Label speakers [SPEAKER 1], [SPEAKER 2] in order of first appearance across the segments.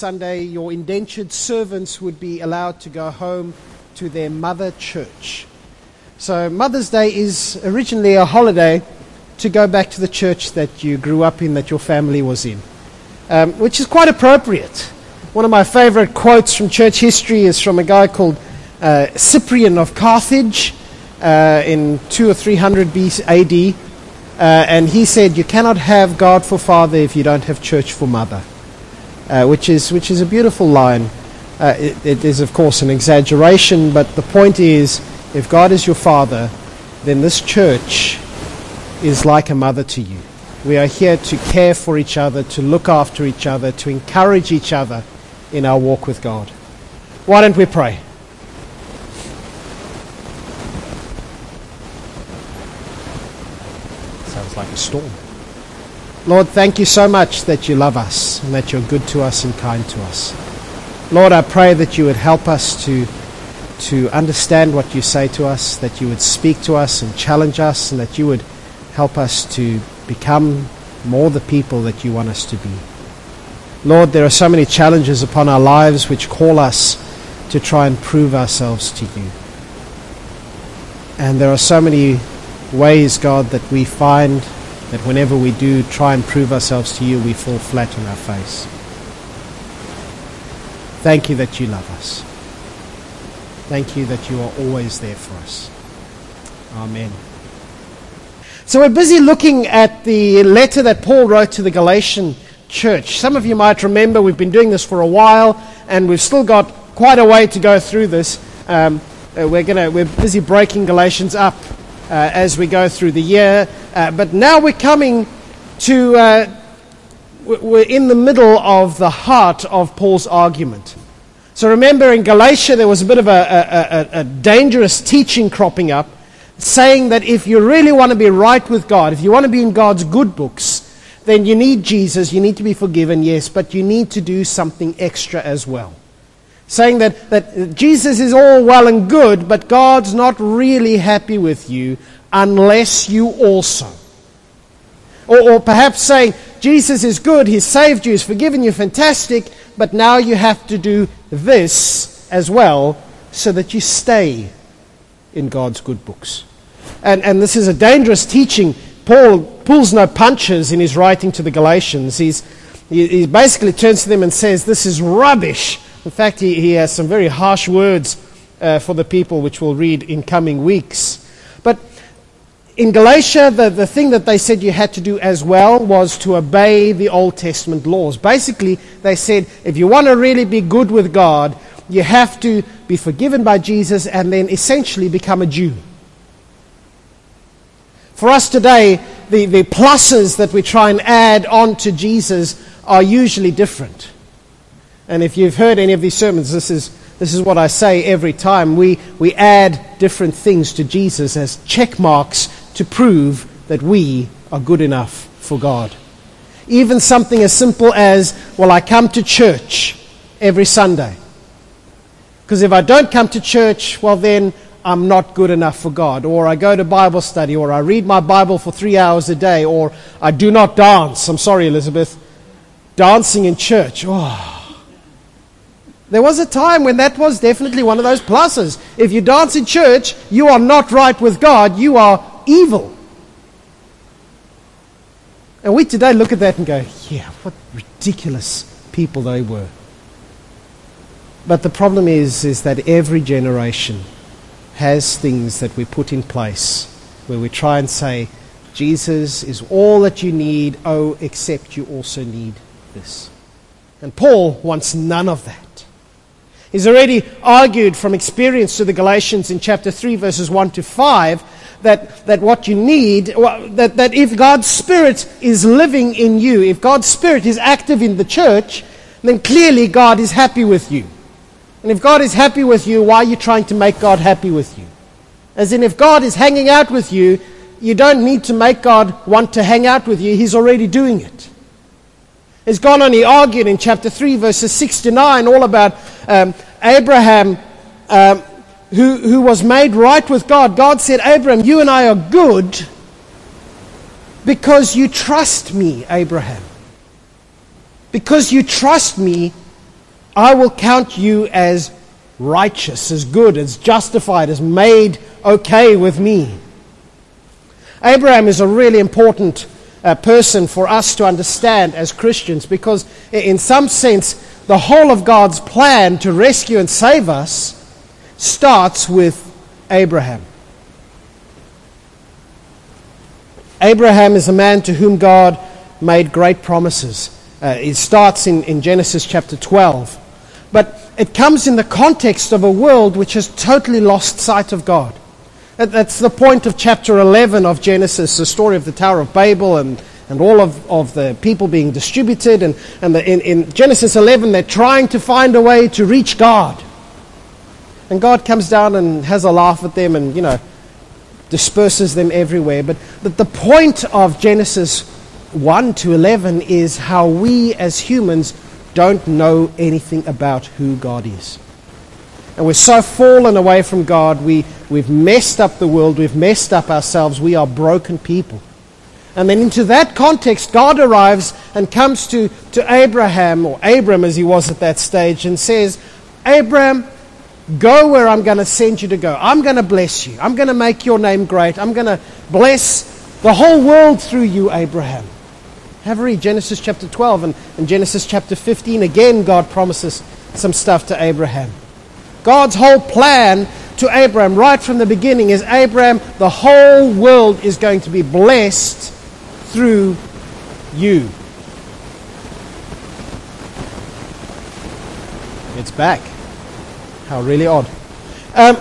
[SPEAKER 1] Sunday, your indentured servants would be allowed to go home to their mother church. So, Mother's Day is originally a holiday to go back to the church that you grew up in, that your family was in, um, which is quite appropriate. One of my favorite quotes from church history is from a guy called uh, Cyprian of Carthage uh, in 2 or 300 BC AD. Uh, and he said, You cannot have God for father if you don't have church for mother, uh, which, is, which is a beautiful line. Uh, it, it is, of course, an exaggeration, but the point is if God is your father, then this church is like a mother to you. We are here to care for each other, to look after each other, to encourage each other in our walk with God. Why don't we pray? Sounds like a storm. Lord, thank you so much that you love us and that you're good to us and kind to us. Lord, I pray that you would help us to, to understand what you say to us, that you would speak to us and challenge us, and that you would help us to become more the people that you want us to be. Lord, there are so many challenges upon our lives which call us to try and prove ourselves to you. And there are so many ways, God, that we find that whenever we do try and prove ourselves to you, we fall flat on our face. Thank you that you love us. Thank you that you are always there for us. Amen. So we're busy looking at the letter that Paul wrote to the Galatian church. Some of you might remember we've been doing this for a while, and we've still got quite a way to go through this. Um, uh, we're, gonna, we're busy breaking Galatians up as we go through the year. Uh, but now we're coming to, uh, we're in the middle of the heart of Paul's argument. So remember in Galatia there was a bit of a, a, a, a dangerous teaching cropping up saying that if you really want to be right with God, if you want to be in God's good books, then you need Jesus, you need to be forgiven, yes, but you need to do something extra as well saying that, that Jesus is all well and good, but God's not really happy with you unless you also. Or, or perhaps saying, Jesus is good, He's saved you, He's forgiven you, fantastic, but now you have to do this as well so that you stay in God's good books. And, and this is a dangerous teaching. Paul pulls no punches in his writing to the Galatians. He's, he, he basically turns to them and says, This is rubbish. In fact, he, he has some very harsh words uh, for the people, which we'll read in coming weeks. But in Galatia, the, the thing that they said you had to do as well was to obey the Old Testament laws. Basically, they said if you want to really be good with God, you have to be forgiven by Jesus and then essentially become a Jew. For us today, the, the pluses that we try and add on to Jesus are usually different. And if you've heard any of these sermons, this is, this is what I say every time. We, we add different things to Jesus as check marks to prove that we are good enough for God. Even something as simple as, well, I come to church every Sunday. Because if I don't come to church, well, then I'm not good enough for God. Or I go to Bible study, or I read my Bible for three hours a day, or I do not dance. I'm sorry, Elizabeth. Dancing in church. Oh, there was a time when that was definitely one of those pluses. If you dance in church, you are not right with God, you are evil. And we today look at that and go, yeah, what ridiculous people they were. But the problem is, is that every generation has things that we put in place where we try and say, Jesus is all that you need, oh, except you also need this. And Paul wants none of that. He's already argued from experience to the Galatians in chapter 3, verses 1 to 5, that, that what you need, that, that if God's Spirit is living in you, if God's Spirit is active in the church, then clearly God is happy with you. And if God is happy with you, why are you trying to make God happy with you? As in, if God is hanging out with you, you don't need to make God want to hang out with you, He's already doing it has gone on, he argued in chapter 3, verses 6 to 9, all about um, Abraham um, who, who was made right with God. God said, Abraham, you and I are good because you trust me, Abraham. Because you trust me, I will count you as righteous, as good, as justified, as made okay with me. Abraham is a really important uh, person for us to understand as Christians because, in some sense, the whole of God's plan to rescue and save us starts with Abraham. Abraham is a man to whom God made great promises. Uh, it starts in, in Genesis chapter 12. But it comes in the context of a world which has totally lost sight of God. That's the point of chapter 11 of Genesis, the story of the Tower of Babel and, and all of, of the people being distributed. And, and the, in, in Genesis 11, they're trying to find a way to reach God. And God comes down and has a laugh at them and, you know, disperses them everywhere. But, but the point of Genesis 1 to 11 is how we as humans don't know anything about who God is. And we're so fallen away from God, we, we've messed up the world, we've messed up ourselves, we are broken people. And then into that context, God arrives and comes to, to Abraham, or Abram as he was at that stage, and says, Abram, go where I'm going to send you to go. I'm going to bless you. I'm going to make your name great. I'm going to bless the whole world through you, Abraham. Have a read Genesis chapter 12 and, and Genesis chapter 15. Again, God promises some stuff to Abraham. God's whole plan to Abraham right from the beginning is Abraham, the whole world is going to be blessed through you. It's back. How really odd. Um,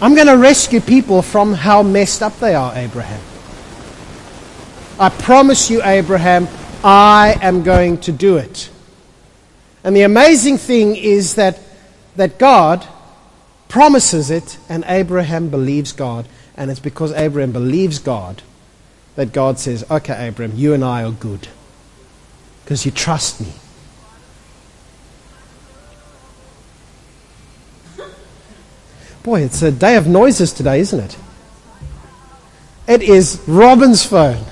[SPEAKER 1] I'm going to rescue people from how messed up they are, Abraham. I promise you, Abraham, I am going to do it. And the amazing thing is that, that God promises it, and Abraham believes God. And it's because Abraham believes God that God says, Okay, Abraham, you and I are good. Because you trust me. Boy, it's a day of noises today, isn't it? It is Robin's phone.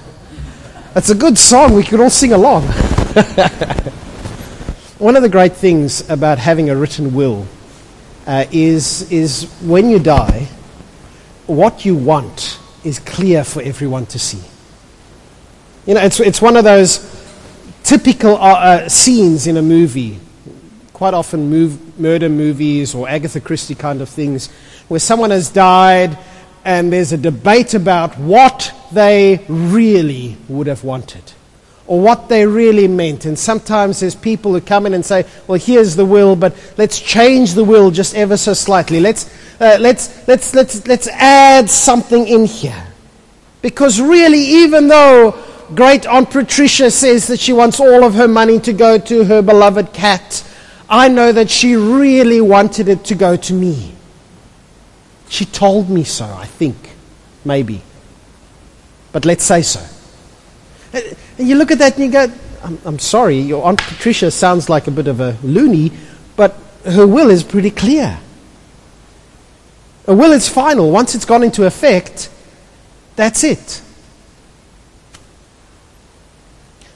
[SPEAKER 1] It's a good song. We could all sing along. One of the great things about having a written will uh, is, is when you die, what you want is clear for everyone to see. You know, it's, it's one of those typical uh, uh, scenes in a movie, quite often murder movies or Agatha Christie kind of things, where someone has died and there's a debate about what they really would have wanted or what they really meant. And sometimes there's people who come in and say, well, here's the will, but let's change the will just ever so slightly. Let's, uh, let's, let's, let's, let's add something in here. Because really, even though great Aunt Patricia says that she wants all of her money to go to her beloved cat, I know that she really wanted it to go to me. She told me so, I think. Maybe. But let's say so. You look at that and you go, I'm, I'm sorry, your Aunt Patricia sounds like a bit of a loony, but her will is pretty clear. A will is final. Once it's gone into effect, that's it.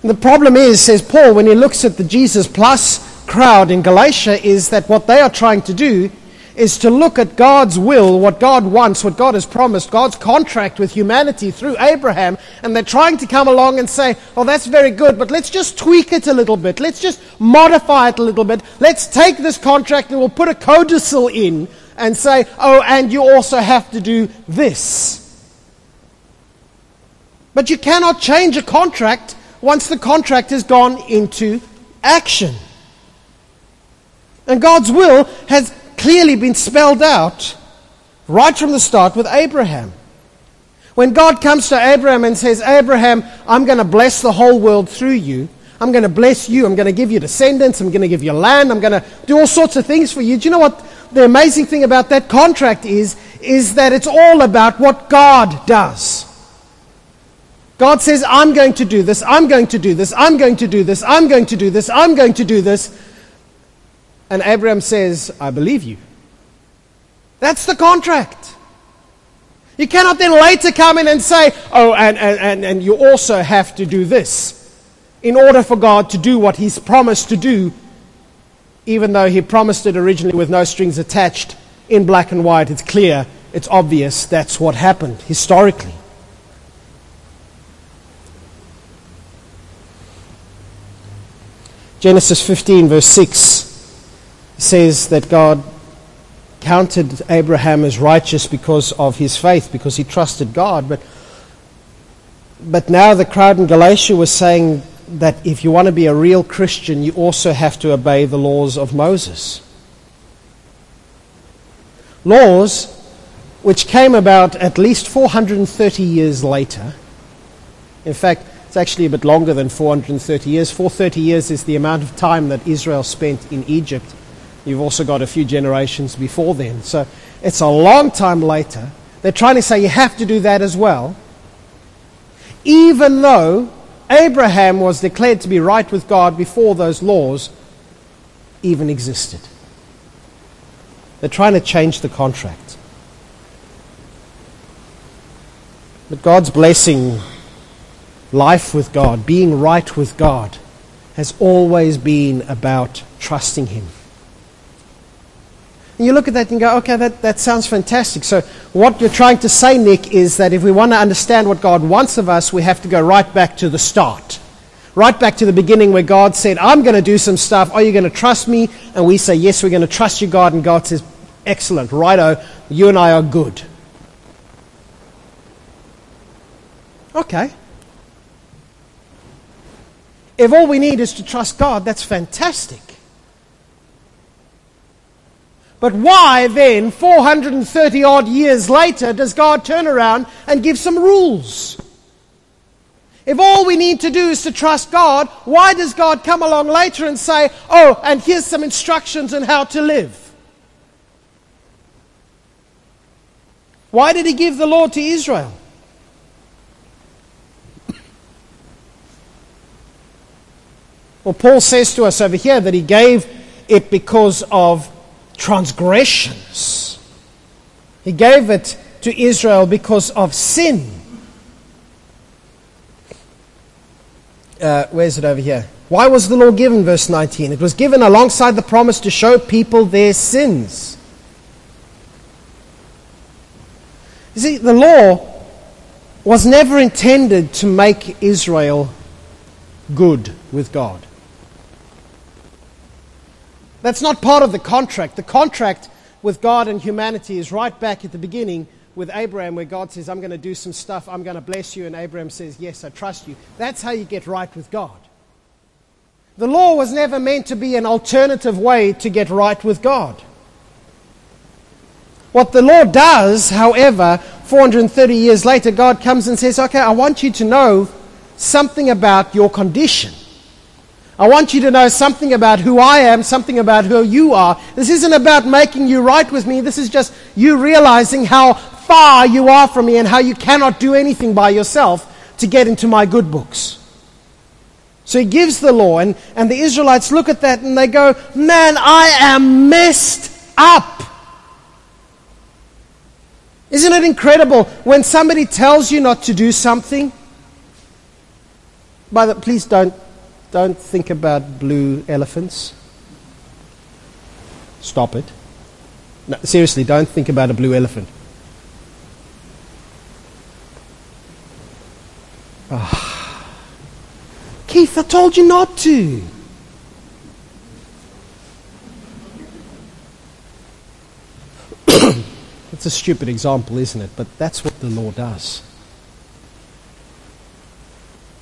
[SPEAKER 1] And the problem is, says Paul, when he looks at the Jesus Plus crowd in Galatia, is that what they are trying to do is to look at God's will, what God wants, what God has promised, God's contract with humanity through Abraham, and they're trying to come along and say, oh, that's very good, but let's just tweak it a little bit. Let's just modify it a little bit. Let's take this contract and we'll put a codicil in and say, oh, and you also have to do this. But you cannot change a contract once the contract has gone into action. And God's will has clearly been spelled out right from the start with Abraham. When God comes to Abraham and says, Abraham, I'm going to bless the whole world through you. I'm going to bless you. I'm going to give you descendants. I'm going to give you land. I'm going to do all sorts of things for you. Do you know what the amazing thing about that contract is? Is that it's all about what God does. God says, I'm going to do this. I'm going to do this. I'm going to do this. I'm going to do this. I'm going to do this. And Abraham says, I believe you. That's the contract. You cannot then later come in and say, oh, and, and, and you also have to do this in order for God to do what He's promised to do even though he promised it originally with no strings attached, in black and white, it's clear, it's obvious that's what happened historically. Genesis 15, verse 6 says that God counted Abraham as righteous because of his faith, because he trusted God. But, but now the crowd in Galatia was saying that if you want to be a real Christian, you also have to obey the laws of Moses. Laws which came about at least 430 years later. In fact, it's actually a bit longer than 430 years. 430 years is the amount of time that Israel spent in Egypt. You've also got a few generations before then. So it's a long time later. They're trying to say you have to do that as well. Even though Abraham was declared to be right with God before those laws even existed. They're trying to change the contract. But God's blessing life with God, being right with God, has always been about trusting Him. And you look at that and go, okay, that, that sounds fantastic. So, what you're trying to say, Nick, is that if we want to understand what God wants of us, we have to go right back to the start. Right back to the beginning where God said, I'm going to do some stuff. Are you going to trust me? And we say, yes, we're going to trust you, God. And God says, excellent, righto, you and I are good. Okay. If all we need is to trust God, that's fantastic. But why then, 430 odd years later, does God turn around and give some rules? If all we need to do is to trust God, why does God come along later and say, oh, and here's some instructions on how to live? Why did he give the law to Israel? Well, Paul says to us over here that he gave it because of transgressions. He gave it to Israel because of sin. Uh, where's it over here? Why was the law given? Verse 19. It was given alongside the promise to show people their sins. You see, the law was never intended to make Israel good with God. That's not part of the contract. The contract with God and humanity is right back at the beginning with Abraham, where God says, I'm going to do some stuff, I'm going to bless you. And Abraham says, Yes, I trust you. That's how you get right with God. The law was never meant to be an alternative way to get right with God. What the law does, however, 430 years later, God comes and says, Okay, I want you to know something about your condition. I want you to know something about who I am, something about who you are. This isn't about making you right with me. This is just you realizing how far you are from me and how you cannot do anything by yourself to get into my good books. So he gives the law, and, and the Israelites look at that and they go, Man, I am messed up. Isn't it incredible when somebody tells you not to do something? By the, please don't don't think about blue elephants. Stop it. No, seriously, don't think about a blue elephant. Oh. Keith, I told you not to. it's a stupid example, isn't it? But that's what the law does.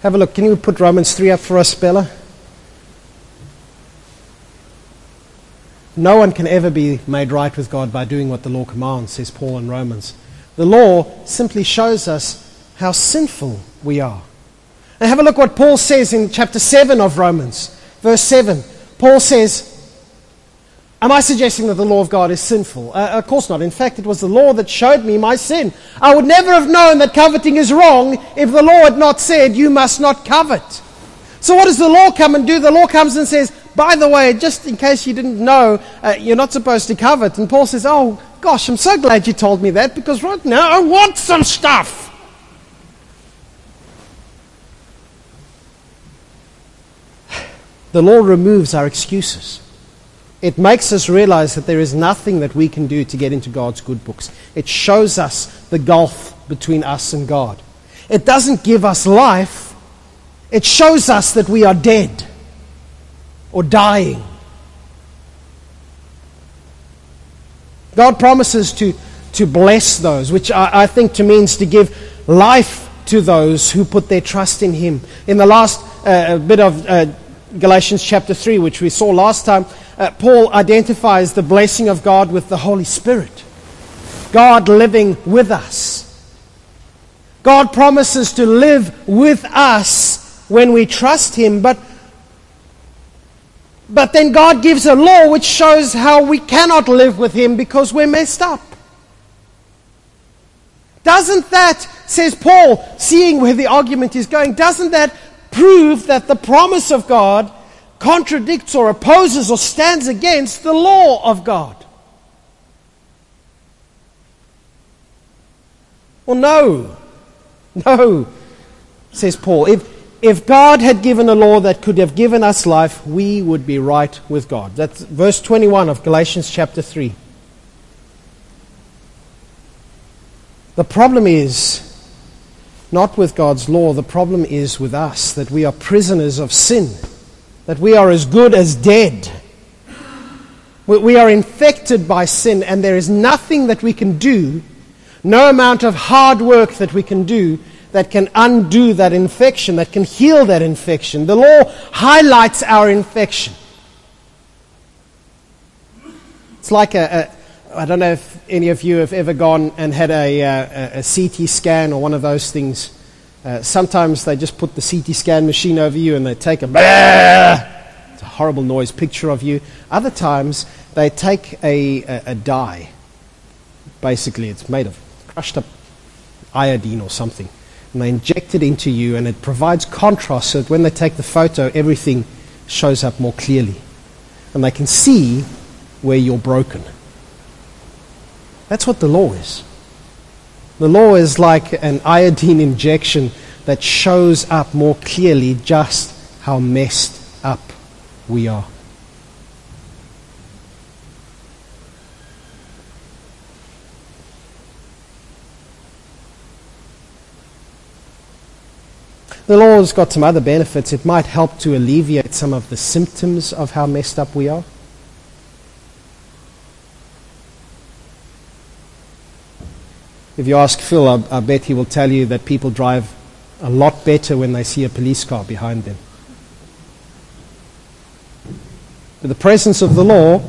[SPEAKER 1] Have a look. Can you put Romans 3 up for us, Bella? No one can ever be made right with God by doing what the law commands, says Paul in Romans. The law simply shows us how sinful we are. And have a look what Paul says in chapter 7 of Romans, verse 7. Paul says, Am I suggesting that the law of God is sinful? Uh, of course not. In fact, it was the law that showed me my sin. I would never have known that coveting is wrong if the law had not said, You must not covet. So, what does the law come and do? The law comes and says, By the way, just in case you didn't know, uh, you're not supposed to covet. And Paul says, Oh, gosh, I'm so glad you told me that because right now I want some stuff. The law removes our excuses. It makes us realize that there is nothing that we can do to get into God's good books. It shows us the gulf between us and God. It doesn't give us life, it shows us that we are dead or dying. God promises to, to bless those, which I, I think to means to give life to those who put their trust in Him. In the last uh, bit of uh, Galatians chapter 3, which we saw last time, uh, Paul identifies the blessing of God with the Holy Spirit. God living with us. God promises to live with us when we trust Him, but, but then God gives a law which shows how we cannot live with Him because we're messed up. Doesn't that, says Paul, seeing where the argument is going, doesn't that prove that the promise of God contradicts or opposes or stands against the law of God? Well, no. No, says Paul. If, if God had given a law that could have given us life, we would be right with God. That's verse 21 of Galatians chapter 3. The problem is not with God's law, the problem is with us that we are prisoners of sin, that we are as good as dead. We are infected by sin, and there is nothing that we can do, no amount of hard work that we can do that can undo that infection, that can heal that infection. The law highlights our infection. It's like a, a I don't know if any of you have ever gone and had a, uh, a, a CT scan or one of those things. Uh, sometimes they just put the CT scan machine over you and they take a it's a horrible noise picture of you. Other times they take a, a, a dye. Basically, it's made of crushed up iodine or something. And they inject it into you and it provides contrast so that when they take the photo, everything shows up more clearly. And they can see where you're broken. That's what the law is. The law is like an iodine injection that shows up more clearly just how messed up we are. The law has got some other benefits. It might help to alleviate some of the symptoms of how messed up we are. If you ask Phil, I, I bet he will tell you that people drive a lot better when they see a police car behind them. But the presence of the law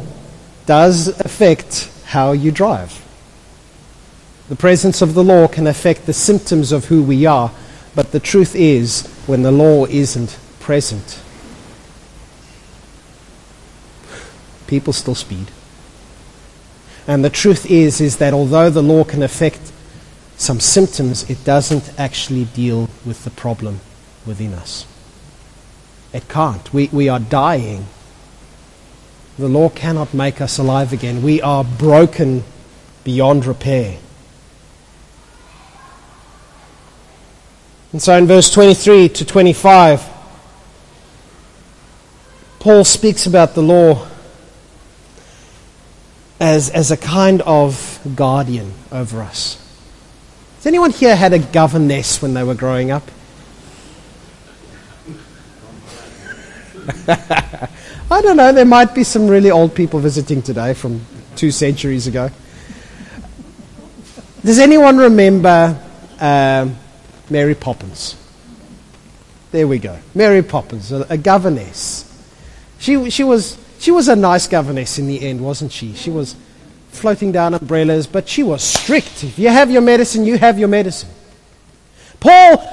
[SPEAKER 1] does affect how you drive. The presence of the law can affect the symptoms of who we are, but the truth is, when the law isn't present, people still speed. And the truth is, is that although the law can affect some symptoms, it doesn't actually deal with the problem within us. It can't. We, we are dying. The law cannot make us alive again. We are broken beyond repair. And so in verse 23 to 25, Paul speaks about the law as, as a kind of guardian over us. Has anyone here had a governess when they were growing up? I don't know, there might be some really old people visiting today from two centuries ago. Does anyone remember uh, Mary Poppins? There we go. Mary Poppins, a, a governess. She, she, was, she was a nice governess in the end, wasn't she? She was floating down umbrellas, but she was strict. If you have your medicine, you have your medicine. Paul,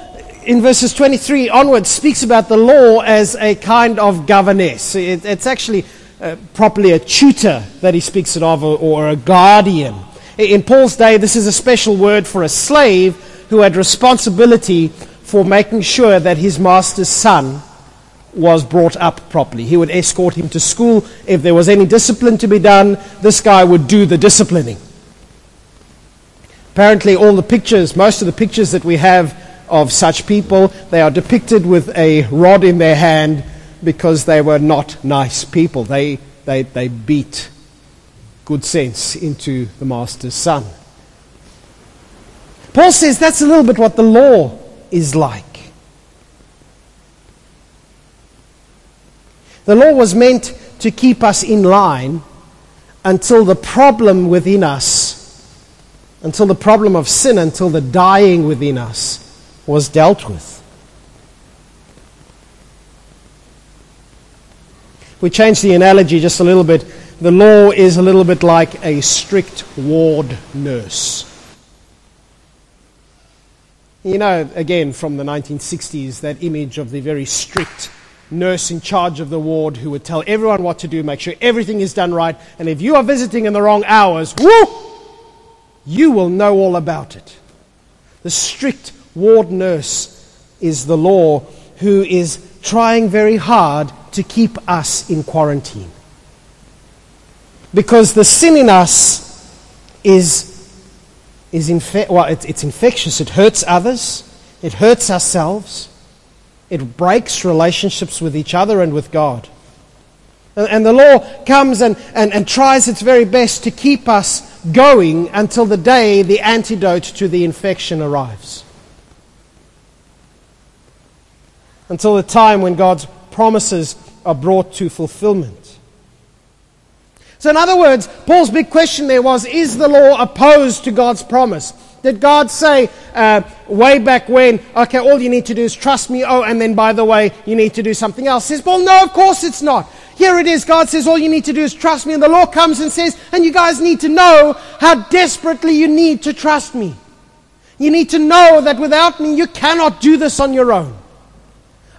[SPEAKER 1] in verses 23 onwards, speaks about the law as a kind of governess. It, it's actually uh, properly a tutor that he speaks it of, or, or a guardian. In Paul's day, this is a special word for a slave who had responsibility for making sure that his master's son was brought up properly. He would escort him to school. If there was any discipline to be done, this guy would do the disciplining. Apparently, all the pictures, most of the pictures that we have of such people, they are depicted with a rod in their hand because they were not nice people. They they, they beat good sense into the master's son. Paul says that's a little bit what the law is like. The law was meant to keep us in line until the problem within us, until the problem of sin, until the dying within us was dealt with. we change the analogy just a little bit, the law is a little bit like a strict ward nurse. You know, again, from the 1960s, that image of the very strict nurse in charge of the ward who would tell everyone what to do, make sure everything is done right, and if you are visiting in the wrong hours, whoo, you will know all about it. The strict ward nurse is the law who is trying very hard to keep us in quarantine. Because the sin in us is, is infe- well, it, it's infectious. It hurts others, it hurts ourselves, it breaks relationships with each other and with God. And, the law comes and, and, and tries its very best to keep us going until the day the antidote to the infection arrives. Until the time when God's promises are brought to fulfillment. So, in other words, Paul's big question there was Is the law opposed to God's promise? Did God say uh, way back when, okay, all you need to do is trust me, oh, and then by the way, you need to do something else? Says well, no, of course it's not. Here it is. God says all you need to do is trust me. And the law comes and says, and you guys need to know how desperately you need to trust me. You need to know that without me, you cannot do this on your own.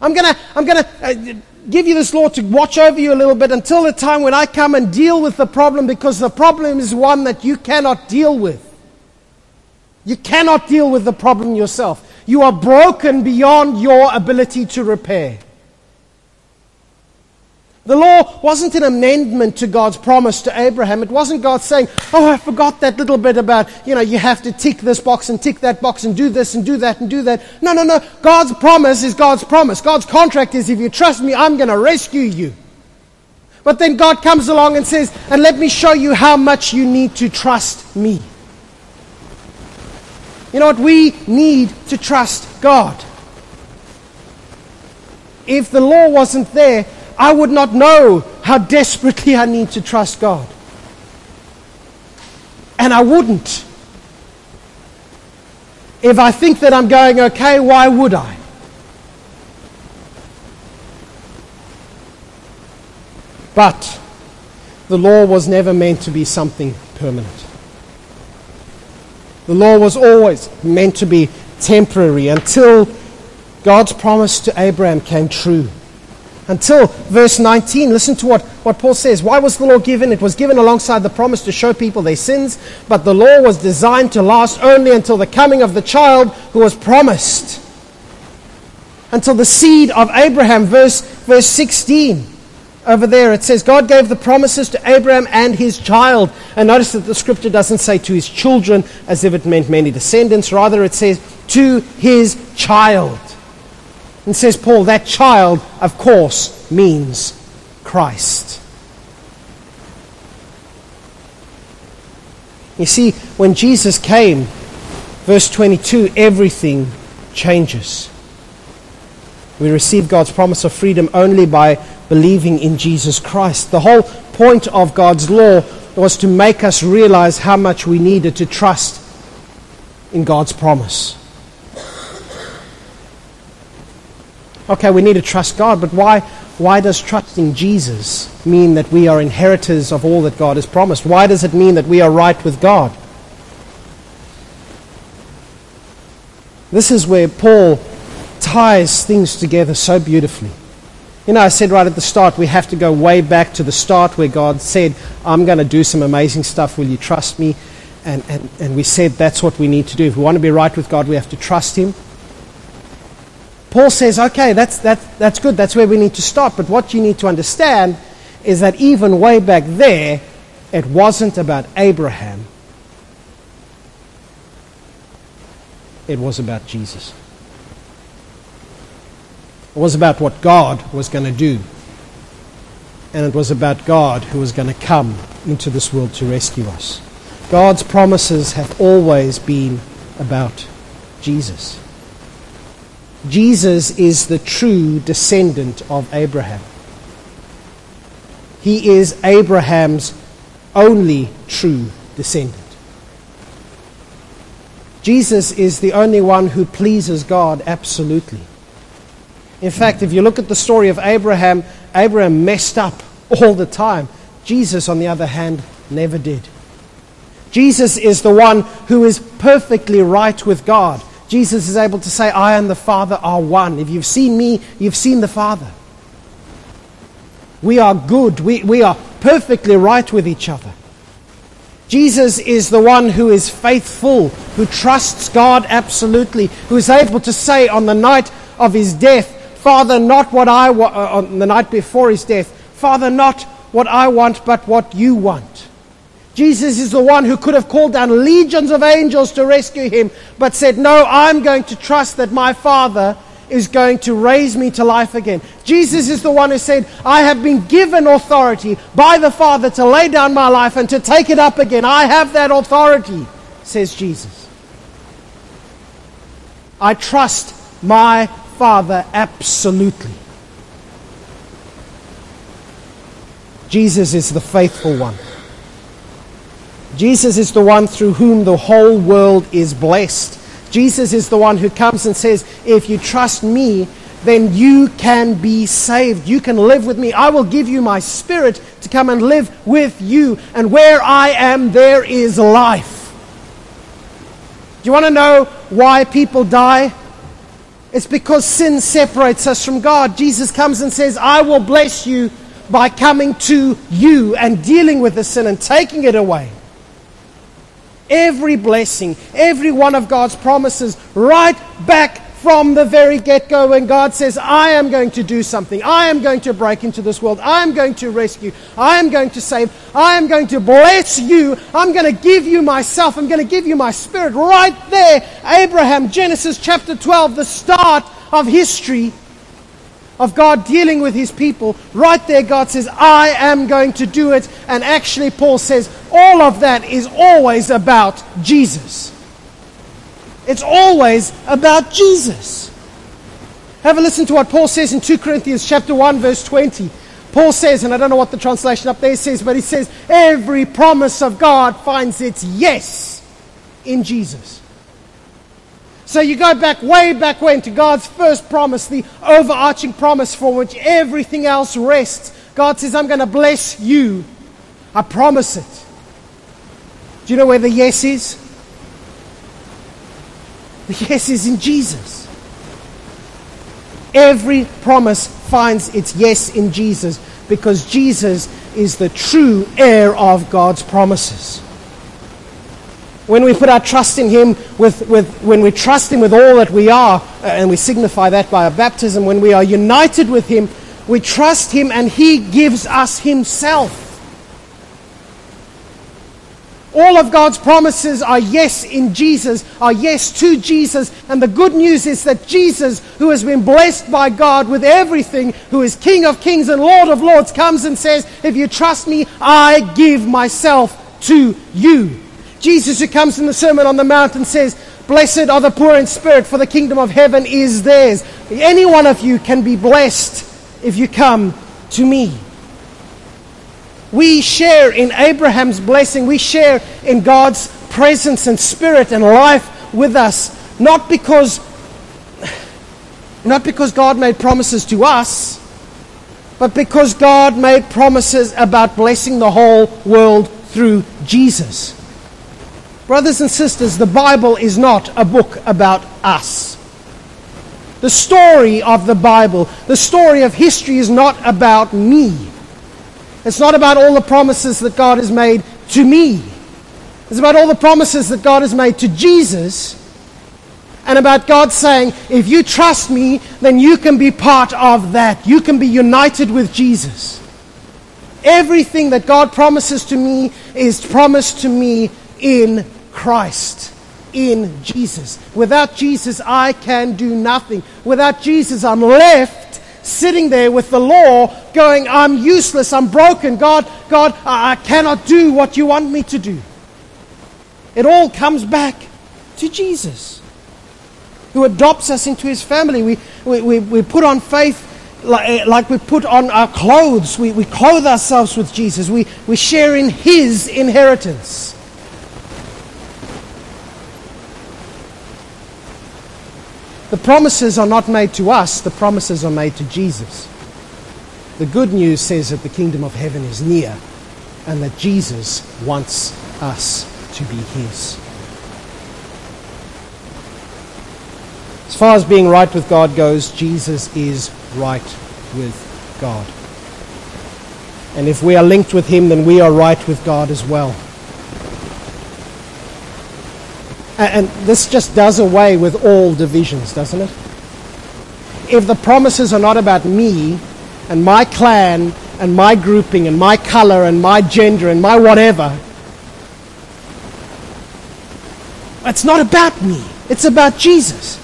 [SPEAKER 1] I'm going to, I'm going to, uh, give you this law to watch over you a little bit until the time when I come and deal with the problem because the problem is one that you cannot deal with. You cannot deal with the problem yourself. You are broken beyond your ability to repair. The law wasn't an amendment to God's promise to Abraham. It wasn't God saying, Oh, I forgot that little bit about, you know, you have to tick this box and tick that box and do this and do that and do that. No, no, no. God's promise is God's promise. God's contract is if you trust me, I'm going to rescue you. But then God comes along and says, And let me show you how much you need to trust me. You know what? We need to trust God. If the law wasn't there, I would not know how desperately I need to trust God. And I wouldn't. If I think that I'm going okay, why would I? But the law was never meant to be something permanent. The law was always meant to be temporary until God's promise to Abraham came true. Until verse 19, listen to what, what Paul says. Why was the law given? It was given alongside the promise to show people their sins, but the law was designed to last only until the coming of the child who was promised. Until the seed of Abraham, verse, verse 16. Over there it says, God gave the promises to Abraham and his child. And notice that the scripture doesn't say to his children as if it meant many descendants. Rather, it says to his child. And says Paul, that child, of course, means Christ. You see, when Jesus came, verse 22, everything changes. We receive God's promise of freedom only by believing in Jesus Christ. The whole point of God's law was to make us realize how much we needed to trust in God's promise. Okay, we need to trust God, but why, why does trusting Jesus mean that we are inheritors of all that God has promised? Why does it mean that we are right with God? This is where Paul ties things together so beautifully. You know, I said right at the start, we have to go way back to the start where God said, I'm going to do some amazing stuff. Will you trust me? And, and, and we said that's what we need to do. If we want to be right with God, we have to trust Him. Paul says, okay, that's, that's, that's good. That's where we need to start. But what you need to understand is that even way back there, it wasn't about Abraham, it was about Jesus. It was about what God was going to do. and it was about God who was going to come into this world to rescue us. God's promises have always been about Jesus. Jesus is the true descendant of Abraham. He is Abraham's only true descendant. Jesus is the only one who pleases God absolutely. In fact, if you look at the story of Abraham, Abraham messed up all the time. Jesus, on the other hand, never did. Jesus is the one who is perfectly right with God. Jesus is able to say, I and the Father are one. If you've seen me, you've seen the Father. We are good. We, we are perfectly right with each other. Jesus is the one who is faithful, who trusts God absolutely, who is able to say on the night of his death, Father, not what I want, uh, on the night before his death, Father, not what I want, but what you want. Jesus is the one who could have called down legions of angels to rescue him, but said, No, I'm going to trust that my Father is going to raise me to life again. Jesus is the one who said, I have been given authority by the Father to lay down my life and to take it up again. I have that authority, says Jesus. I trust my Father absolutely. Jesus is the faithful one. Jesus is the one through whom the whole world is blessed. Jesus is the one who comes and says, If you trust me, then you can be saved. You can live with me. I will give you my spirit to come and live with you. And where I am, there is life. Do you want to know why people die? It's because sin separates us from God. Jesus comes and says, I will bless you by coming to you and dealing with the sin and taking it away. Every blessing, every one of God's promises, right back from the very get go when God says, I am going to do something. I am going to break into this world. I am going to rescue. I am going to save. I am going to bless you. I'm going to give you myself. I'm going to give you my spirit. Right there, Abraham, Genesis chapter 12, the start of history of God dealing with his people, right there, God says, I am going to do it. And actually, Paul says, all of that is always about Jesus. It's always about Jesus. Have a listen to what Paul says in 2 Corinthians chapter 1 verse 20. Paul says, and I don't know what the translation up there says, but he says, every promise of God finds its yes in Jesus. So you go back way back when to God's first promise, the overarching promise for which everything else rests. God says, I'm going to bless you. I promise it. Do you know where the yes is? The yes is in Jesus. Every promise finds its yes in Jesus because Jesus is the true heir of God's promises. When we put our trust in Him, with, with, when we trust Him with all that we are, uh, and we signify that by our baptism, when we are united with Him, we trust Him and He gives us Himself. All of God's promises are yes in Jesus, are yes to Jesus. And the good news is that Jesus, who has been blessed by God with everything, who is King of kings and Lord of lords, comes and says, If you trust me, I give myself to you. Jesus, who comes in the Sermon on the Mount and says, Blessed are the poor in spirit, for the kingdom of heaven is theirs. Any one of you can be blessed if you come to me. We share in Abraham's blessing. We share in God's presence and spirit and life with us, not because, not because God made promises to us, but because God made promises about blessing the whole world through Jesus. Brothers and sisters, the Bible is not a book about us. The story of the Bible, the story of history, is not about me. It's not about all the promises that God has made to me. It's about all the promises that God has made to Jesus and about God saying, if you trust me, then you can be part of that. You can be united with Jesus. Everything that God promises to me is promised to me in Christ, in Jesus. Without Jesus, I can do nothing. Without Jesus, I'm left sitting there with the law going, I'm useless, I'm broken. God, God, I cannot do what you want me to do. It all comes back to Jesus, who adopts us into his family. We, we, we, we put on faith like, eh, like, we put on our clothes. We, we clothe ourselves with Jesus. We, we share in his inheritance. The promises are not made to us, the promises are made to Jesus. The good news says that the kingdom of heaven is near and that Jesus wants us to be his. As far as being right with God goes, Jesus is right with God. And if we are linked with him, then we are right with God as well. And this just does away with all divisions, doesn't it? If the promises are not about me and my clan and my grouping and my color and my gender and my whatever, it's not about me. It's about Jesus.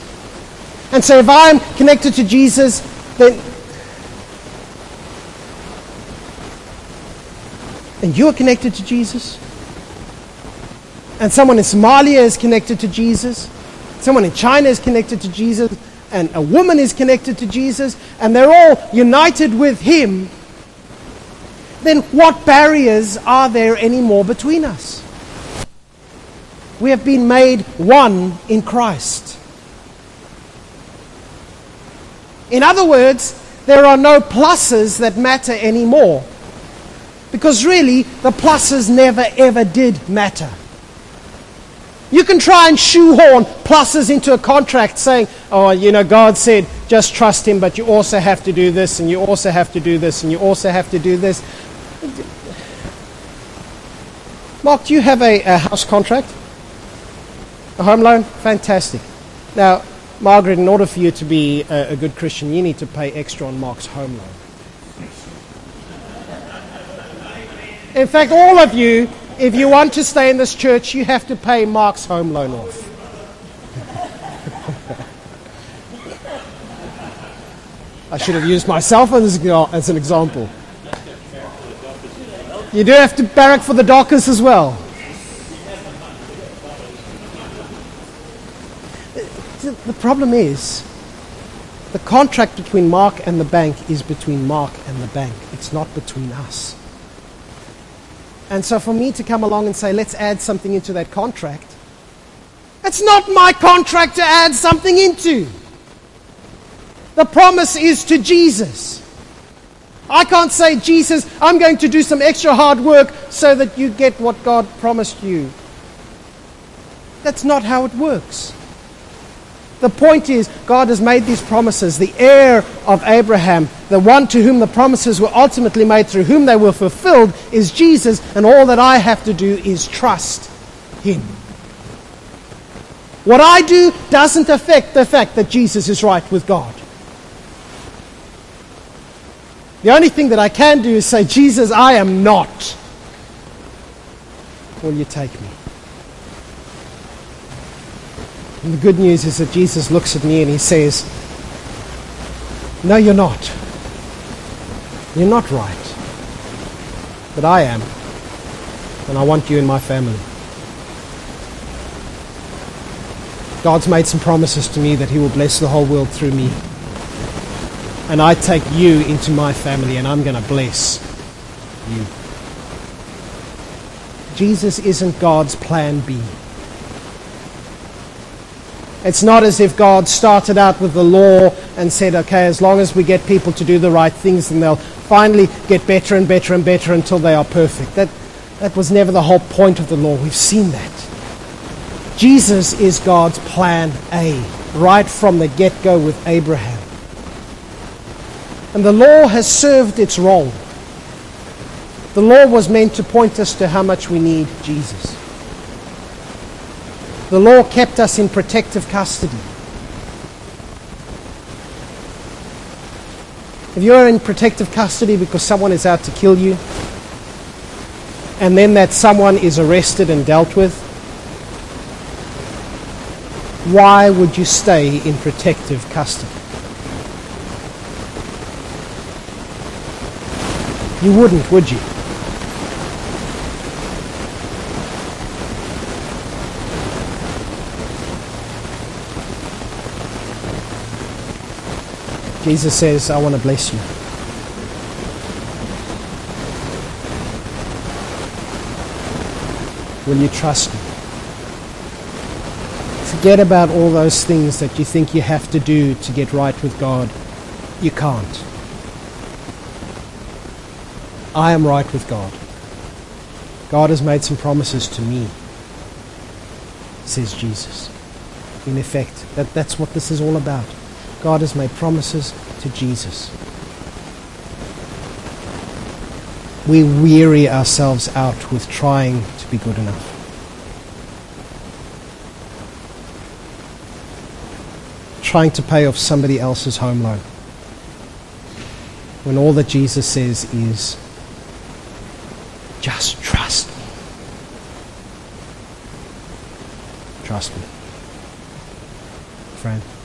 [SPEAKER 1] And so if I'm connected to Jesus, then and you are connected to Jesus, and someone in Somalia is connected to Jesus, someone in China is connected to Jesus, and a woman is connected to Jesus, and they're all united with Him, then what barriers are there anymore between us? We have been made one in Christ. In other words, there are no pluses that matter anymore. Because really, the pluses never ever did matter. You can try and shoehorn pluses into a contract saying, oh, you know, God said just trust Him, but you also have to do this, and you also have to do this, and you also have to do this. Mark, do you have a, a house contract? A home loan? Fantastic. Now, Margaret, in order for you to be a, a good Christian, you need to pay extra on Mark's home loan. In fact, all of you if you want to stay in this church, you have to pay Mark's home loan off. I should have used myself as, as an example. You do have to barrack for the dockers as well. The problem is, the contract between Mark and the bank is between Mark and the bank. It's not between us. And so for me to come along and say, let's add something into that contract, it's not my contract to add something into. The promise is to Jesus. I can't say, Jesus, I'm going to do some extra hard work so that you get what God promised you. That's not how it works. The point is, God has made these promises. The heir of Abraham, the one to whom the promises were ultimately made, through whom they were fulfilled, is Jesus, and all that I have to do is trust Him. What I do doesn't affect the fact that Jesus is right with God. The only thing that I can do is say, Jesus, I am not. Will you take me? And the good news is that Jesus looks at me and he says, No, you're not. You're not right. But I am. And I want you in my family. God's made some promises to me that He will bless the whole world through me. And I take you into my family and I'm going to bless you. Jesus isn't God's plan B. It's not as if God started out with the law and said, okay, as long as we get people to do the right things, then they'll finally get better and better and better until they are perfect. That, that was never the whole point of the law. We've seen that. Jesus is God's plan A, right from the get go with Abraham. And the law has served its role. The law was meant to point us to how much we need Jesus. The law kept us in protective custody. If you're in protective custody because someone is out to kill you, and then that someone is arrested and dealt with, why would you stay in protective custody? You wouldn't, would you? Jesus says, I want to bless you. Will you trust me? Forget about all those things that you think you have to do to get right with God. You can't. I am right with God. God has made some promises to me, says Jesus. In effect, that, that's what this is all about. God has made promises to Jesus. We weary ourselves out with trying to be good enough. Trying to pay off somebody else's home loan. When all that Jesus says is, just trust me. Trust me. Friend.